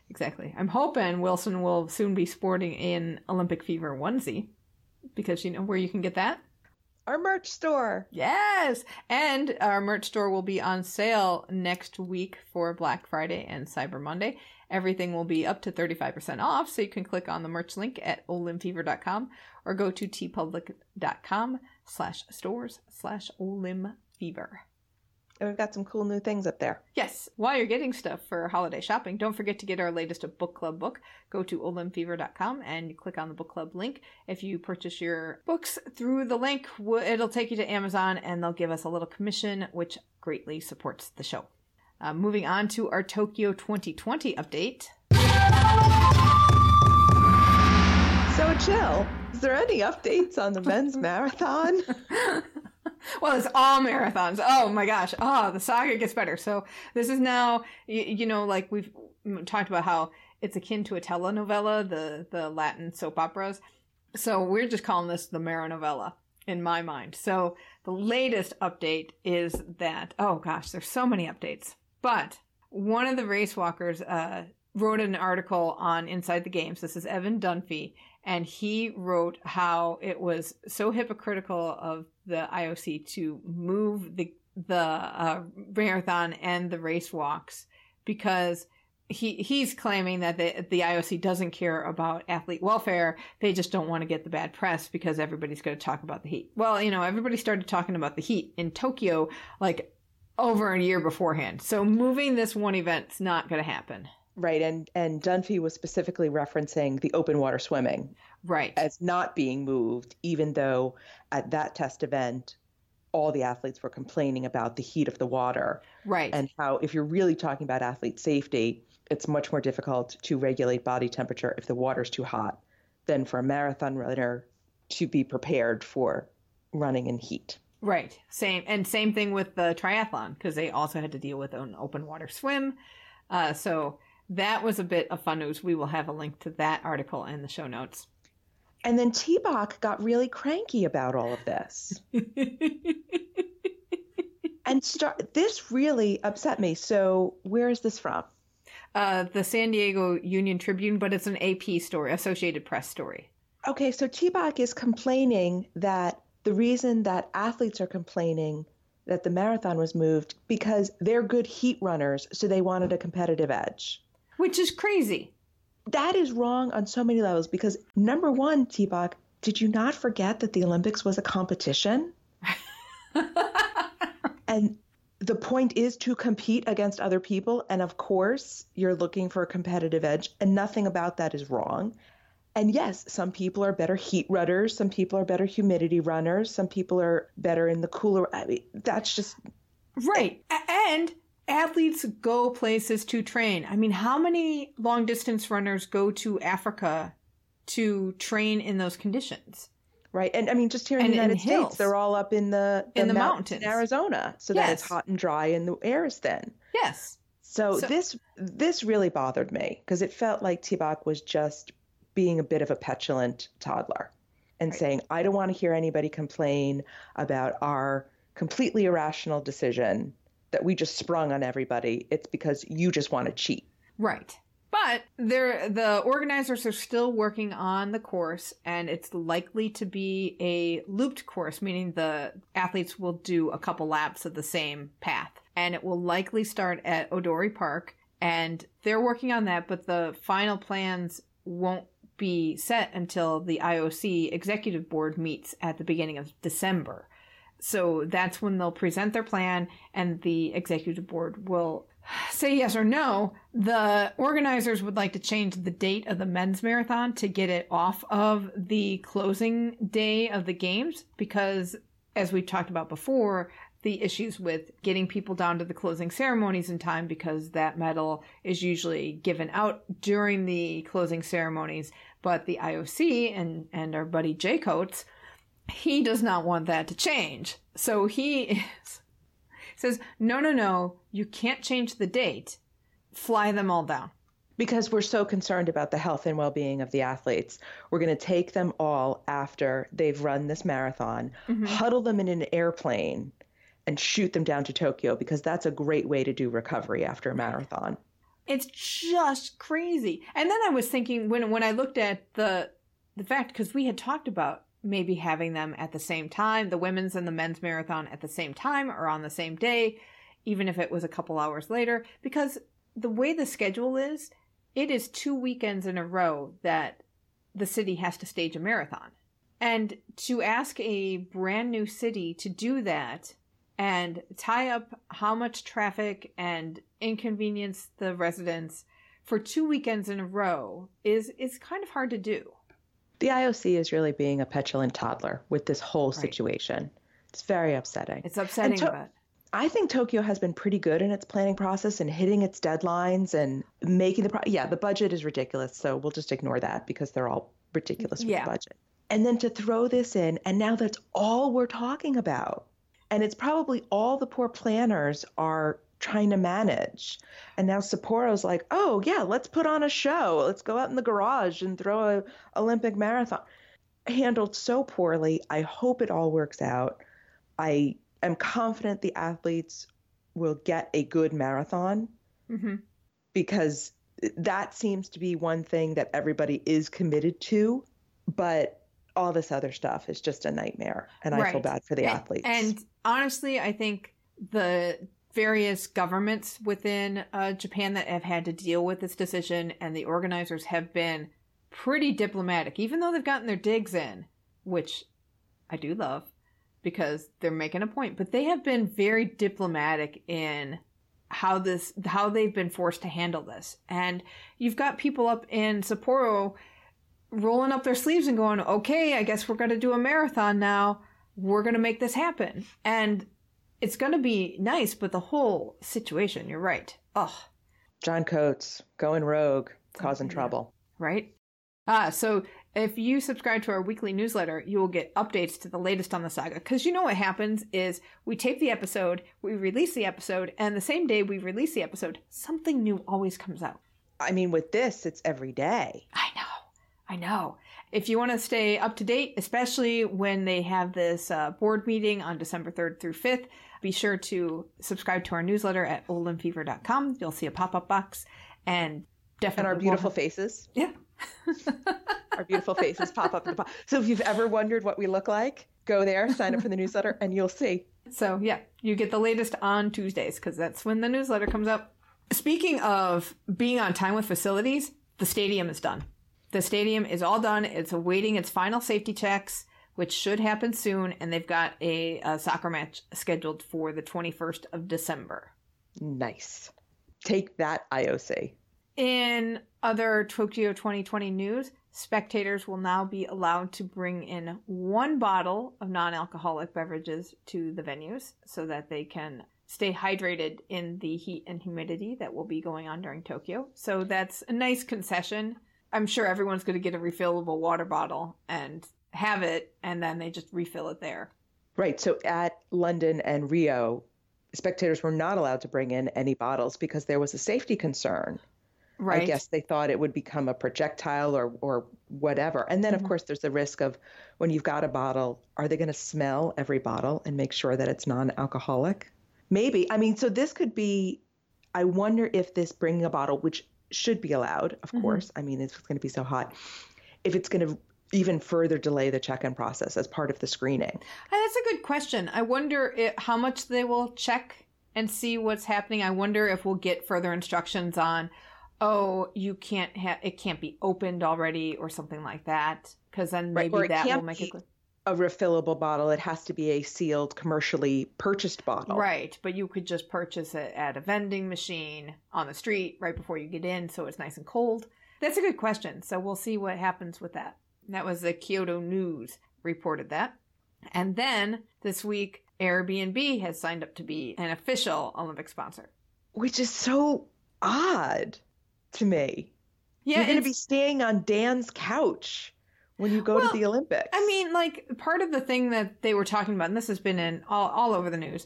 Exactly. I'm hoping Wilson will soon be sporting an Olympic Fever onesie because you know where you can get that? Our merch store. Yes. And our merch store will be on sale next week for Black Friday and Cyber Monday. Everything will be up to 35% off, so you can click on the merch link at olimfever.com or go to teepublic.com slash stores slash olimfever. And we've got some cool new things up there. Yes, while you're getting stuff for holiday shopping, don't forget to get our latest book club book. Go to olimfever.com and click on the book club link. If you purchase your books through the link, it'll take you to Amazon and they'll give us a little commission, which greatly supports the show. Uh, moving on to our Tokyo 2020 update. So Jill, is there any updates on the men's marathon? well, it's all marathons. Oh my gosh. Oh, the saga gets better. So this is now, you, you know, like we've talked about how it's akin to a telenovela, the the Latin soap operas. So we're just calling this the Maranovela in my mind. So the latest update is that oh gosh, there's so many updates. But one of the race walkers uh, wrote an article on Inside the Games. This is Evan Dunfee, and he wrote how it was so hypocritical of the IOC to move the the uh, marathon and the race walks because he he's claiming that the the IOC doesn't care about athlete welfare. They just don't want to get the bad press because everybody's going to talk about the heat. Well, you know, everybody started talking about the heat in Tokyo like over a year beforehand. So moving this one event's not going to happen. Right, and and Dunfee was specifically referencing the open water swimming Right. as not being moved, even though at that test event all the athletes were complaining about the heat of the water right. and how if you're really talking about athlete safety, it's much more difficult to regulate body temperature if the water's too hot than for a marathon runner to be prepared for running in heat. Right. Same and same thing with the triathlon because they also had to deal with an open water swim. Uh, so that was a bit of fun news. We will have a link to that article in the show notes. And then T-Bach got really cranky about all of this. and start, this really upset me. So, where is this from? uh, the San Diego Union Tribune, but it's an AP story, Associated Press story. Okay, so T-Bach is complaining that the reason that athletes are complaining that the marathon was moved because they're good heat runners, so they wanted a competitive edge. Which is crazy. That is wrong on so many levels because number one, T-Bach, did you not forget that the Olympics was a competition? and the point is to compete against other people. And of course, you're looking for a competitive edge, and nothing about that is wrong. And yes, some people are better heat runners, some people are better humidity runners, some people are better in the cooler. I mean, that's just Right. And athletes go places to train. I mean, how many long distance runners go to Africa to train in those conditions? right. And I mean, just here in And the United hills. States, they're all up in the, In the mountains in. Arizona, so that it's hot and dry and the air is thin. Yes. So, So- this this really bothered me because it felt like T-Bach was just being a bit of a petulant toddler and Right. saying, I don't want to hear anybody complain about our completely irrational decision that we just sprung on everybody. It's because you just want to cheat. Right. But the organizers are still working on the course, and it's likely to be a looped course, meaning the athletes will do a couple laps of the same path. And it will likely start at Odori Park and they're working on that, but the final plans won't be set until the IOC executive board meets at the beginning of December. So that's when they'll present their plan and the executive board will say yes or no. The organizers would like to change the date of the men's marathon to get it off of the closing day of the games because as we've talked about before, the issues with getting people down to the closing ceremonies in time because that medal is usually given out during the closing ceremonies. But the IOC and, and our buddy Jay Coates, he does not want that to change. So he is, says, no, no, no, you can't change the date. Fly them all down. Because we're so concerned about the health and well being of the athletes, we're going to take them all after they've run this marathon, mm-hmm. huddle them in an airplane, and shoot them down to Tokyo because that's a great way to do recovery after a marathon. It's just crazy. And then I was thinking when when I looked at the the fact because we had talked about maybe having them at the same time, the women's and the men's marathon at the same time or on the same day, even if it was a couple hours later, because the way the schedule is, it is two weekends in a row that the city has to stage a marathon. And to ask a brand new city to do that and tie up how much traffic and inconvenience the residents for two weekends in a row is is kind of hard to do. The IOC is really being a petulant toddler with this whole right. situation. It's very upsetting. It's upsetting, to- but I think Tokyo has been pretty good in its planning process and hitting its deadlines and making the pro- yeah the budget is ridiculous so we'll just ignore that because they're all ridiculous with yeah. the budget and then to throw this in and now that's all we're talking about and it's probably all the poor planners are trying to manage. And now Sapporo's like, oh, yeah, let's put on a show. Let's go out in the garage and throw a Olympic marathon. Handled so poorly. I hope it all works out. I am confident the athletes will get a good marathon mm-hmm. because that seems to be one thing that everybody is committed to. But all this other stuff is just a nightmare. And right. I feel bad for the and, athletes. And honestly, I think the various governments within uh, Japan that have had to deal with this decision and the organizers have been pretty diplomatic, even though they've gotten their digs in, which I do love because they're making a point, but they have been very diplomatic in how this how they've been forced to handle this. And you've got people up in Sapporo rolling up their sleeves and going, "Okay, I guess we're going to do a marathon now." we're going to make this happen. And it's going to be nice, but the whole situation, you're right. Ugh. John Coates going rogue, causing yeah. trouble. Right? Ah, so if you subscribe to our weekly newsletter, you will get updates to the latest on the saga. Because you know what happens is we tape the episode, we release the episode, and the same day we release the episode, something new always comes out. I mean, with this, it's every day. I know. I know if you want to stay up to date, especially when they have this uh, board meeting on December 3rd through 5th, be sure to subscribe to our newsletter at olympfever.com. You'll see a pop up box and definitely. And our beautiful faces. Yeah. our beautiful faces pop up the So if you've ever wondered what we look like, go there, sign up for the newsletter, and you'll see. So yeah, you get the latest on Tuesdays because that's when the newsletter comes up. Speaking of being on time with facilities, the stadium is done. The stadium is all done. It's awaiting its final safety checks, which should happen soon, and they've got a, a soccer match scheduled for the 21st of December. Nice. Take that, IOC. In other Tokyo 2020 news, spectators will now be allowed to bring in one bottle of non alcoholic beverages to the venues so that they can stay hydrated in the heat and humidity that will be going on during Tokyo. So that's a nice concession I'm sure everyone's going to get a refillable water bottle and have it, and then they just refill it there. Right. So at London and Rio, spectators were not allowed to bring in any bottles because there was a safety concern. Right. I guess they thought it would become a projectile or or whatever. And then mm-hmm. of course there's the risk of when you've got a bottle, are they going to smell every bottle and make sure that it's non-alcoholic? Maybe. I mean, so this could be I wonder if this bringing a bottle, which should be allowed, of mm-hmm. course. I mean, it's going to be so hot. If it's going to even further delay the check-in process as part of the screening. That's a good question. I wonder how much they will check and see what's happening. I wonder if we'll get further instructions on, oh, you can't have it can't be opened already or something like that. Because then maybe it that will make be it clear. A refillable bottle. It has to be a sealed, commercially purchased bottle. Right, but you could just purchase it at a vending machine on the street right before you get in, so it's nice and cold. That's a good question. So we'll see what happens with that. That was the Kyodo News reported that. And then this week, Airbnb has signed up to be an official Olympic sponsor. Which is so odd to me. Yeah, You're going to be staying on Dan's couch when you go Well, to the Olympics. I mean, like part of the thing that they were talking about, and this has been in all, all over the news,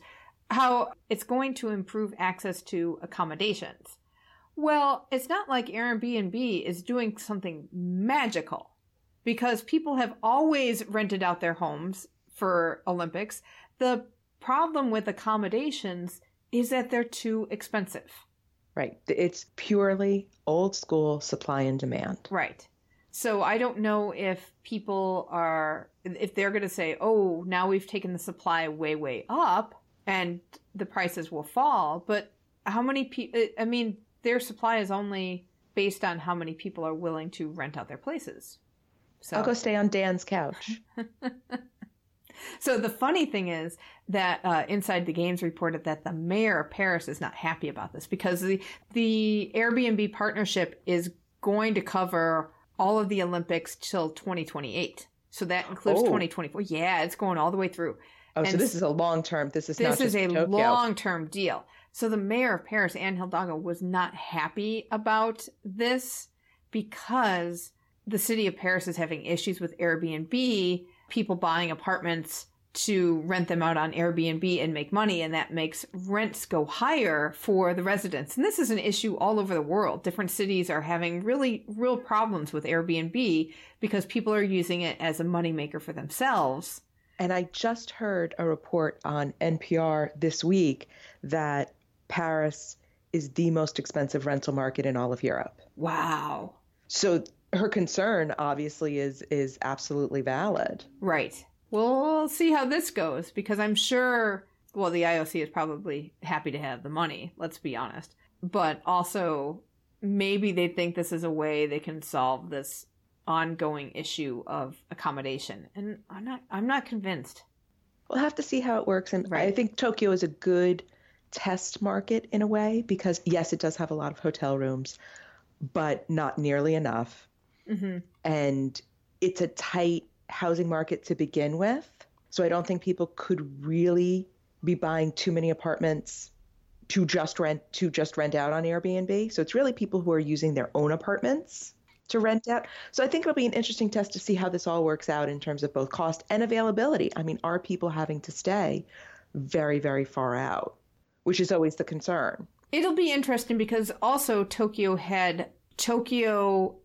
how it's going to improve access to accommodations. Well, it's not like Airbnb is doing something magical because people have always rented out their homes for Olympics. The problem with accommodations is that they're too expensive. right. It's purely old school supply and demand. Right. So I don't know if people are if they're going to say, "Oh, now we've taken the supply way way up and the prices will fall." But how many people I mean, their supply is only based on how many people are willing to rent out their places. So I'll go stay on Dan's couch. So the funny thing is that uh, Inside the Games reported that the mayor of Paris is not happy about this because the the Airbnb partnership is going to cover all of the Olympics till 2028. So that includes Oh. 2024. Yeah, it's going all the way through. Oh, so this is a long term. This is not This is a long term deal. So the mayor of Paris, Anne Hidalgo, was not happy about this because the city of Paris is having issues with Airbnb, people buying apartments to rent them out on Airbnb and make money, and that makes rents go higher for the residents. And this is an issue all over the world. Different cities are having really real problems with Airbnb because people are using it as a moneymaker for themselves. And I just heard a report on NPR this week that Paris is the most expensive rental market in all of Europe. Wow. So her concern obviously is is absolutely valid. Right. Well, see how this goes because I'm sure, well, the IOC is probably happy to have the money, let's be honest. But also, maybe they think this is a way they can solve this ongoing issue of accommodation. And I'm not I'm not convinced. We'll have to see how it works. And I think Tokyo is a good test market in a way because, yes, it does have a lot of hotel rooms, but not nearly enough. hmm And it's a tight housing market to begin with. So I don't think people could really be buying too many apartments to just rent to just rent out on Airbnb. So it's really people who are using their own apartments to rent out. So I think it'll be an interesting test to see how this all works out in terms of both cost and availability. I mean, are people having to stay very, very far out, which is always the concern. It'll be interesting because also Tokyo had Tokyo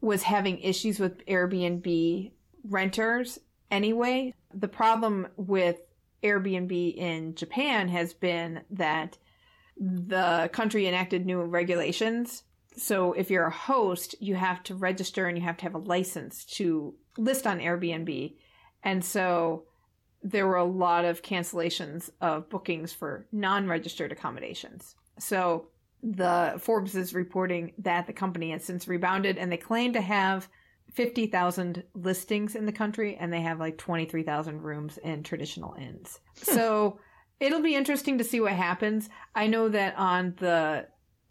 was having issues with Airbnb renters anyway. The problem with Airbnb in Japan has been that the country enacted new regulations. So if you're a host, you have to register and you have to have a license to list on Airbnb. And so there were a lot of cancellations of bookings for non-registered accommodations. So the Forbes is reporting that the company has since rebounded and they claim to have 50,000 listings in the country and they have like 23,000 rooms in traditional inns. Hmm. So it'll be interesting to see what happens. I know that on the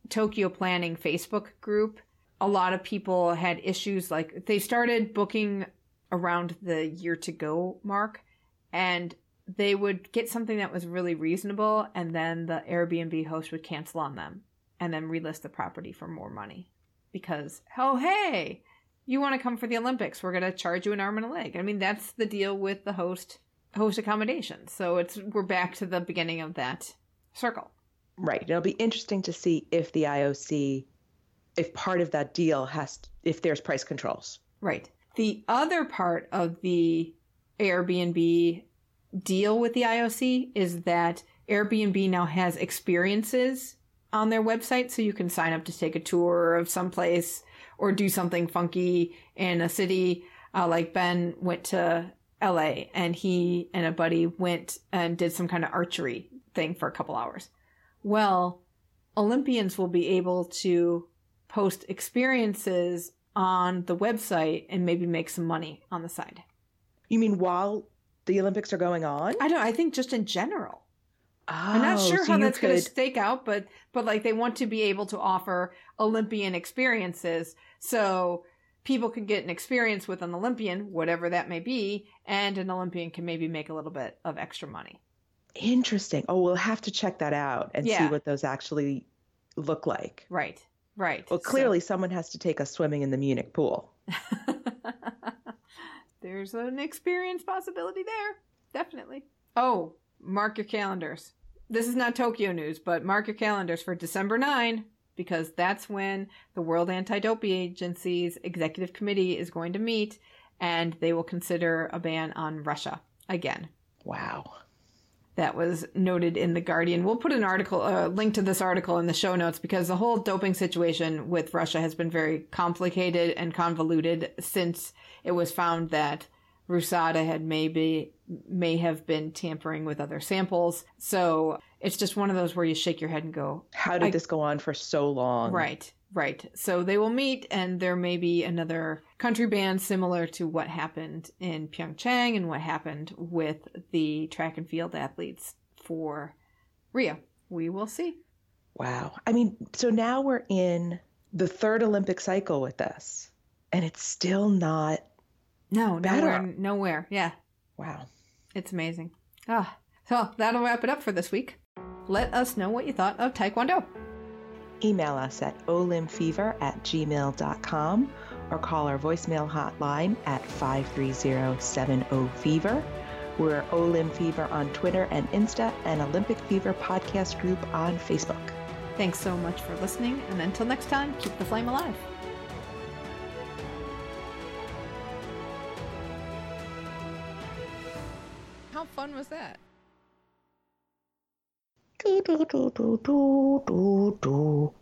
Tokyo Planning Facebook group, a lot of people had issues like they started booking around the year to go mark and they would get something that was really reasonable and then the Airbnb host would cancel on them and then relist the property for more money because oh hey you want to come for the olympics we're going to charge you an arm and a leg i mean that's the deal with the host host accommodations so it's we're back to the beginning of that circle Right. It'll be interesting to see if the IOC, if part of that deal has, if there's price controls. right the other part of the airbnb deal with the ioc is that airbnb now has experiences on their website so you can sign up to take a tour of some place or do something funky in a city uh, like ben went to la and he and a buddy went and did some kind of archery thing for a couple hours Well, Olympians will be able to post experiences on the website and maybe make some money on the side. You mean while the Olympics are going on? I don't. I think just in general. Oh, I'm not oh, sure so how that's going to stake out, but but like they want to be able to offer Olympian experiences, so people can get an experience with an Olympian, whatever that may be, and an Olympian can maybe make a little bit of extra money. Interesting. Oh, we'll have to check that out and see what those actually look like. Right. Right. Well, So- clearly someone has to take us swimming in the Munich pool. There's an experience possibility there. Definitely. Oh, mark your calendars. This is not Tokyo news, but mark your calendars for December 9 because that's when the World Anti-Doping Agency's executive committee is going to meet and they will consider a ban on Russia again. Wow. That was noted in the Guardian. We'll put an article, a link to this article in the show notes because the whole doping situation with Russia has been very complicated and convoluted since it was found that Rusada had maybe may have been tampering with other samples. So it's just one of those where you shake your head and go, How did this go on for so long? Right, right. So they will meet, and there may be another country ban similar to what happened in Pyeongchang and what happened with the track and field athletes for Rio. We will see. Wow. I mean, so now we're in the third Olympic cycle with this, and it's still not. No, Better. nowhere, nowhere. Yeah, Wow. it's amazing. Ah, so that'll wrap it up for this week. Let us know what you thought of Taekwondo. Email us at olimfever at gmail.com or call our voicemail hotline at 530-70-FEVER. We're Olim Fever on Twitter and Insta and Olympic Fever podcast group on Facebook. Thanks so much for listening, and until next time, keep the flame alive. Fun was that? Do, do, do, do, do, do.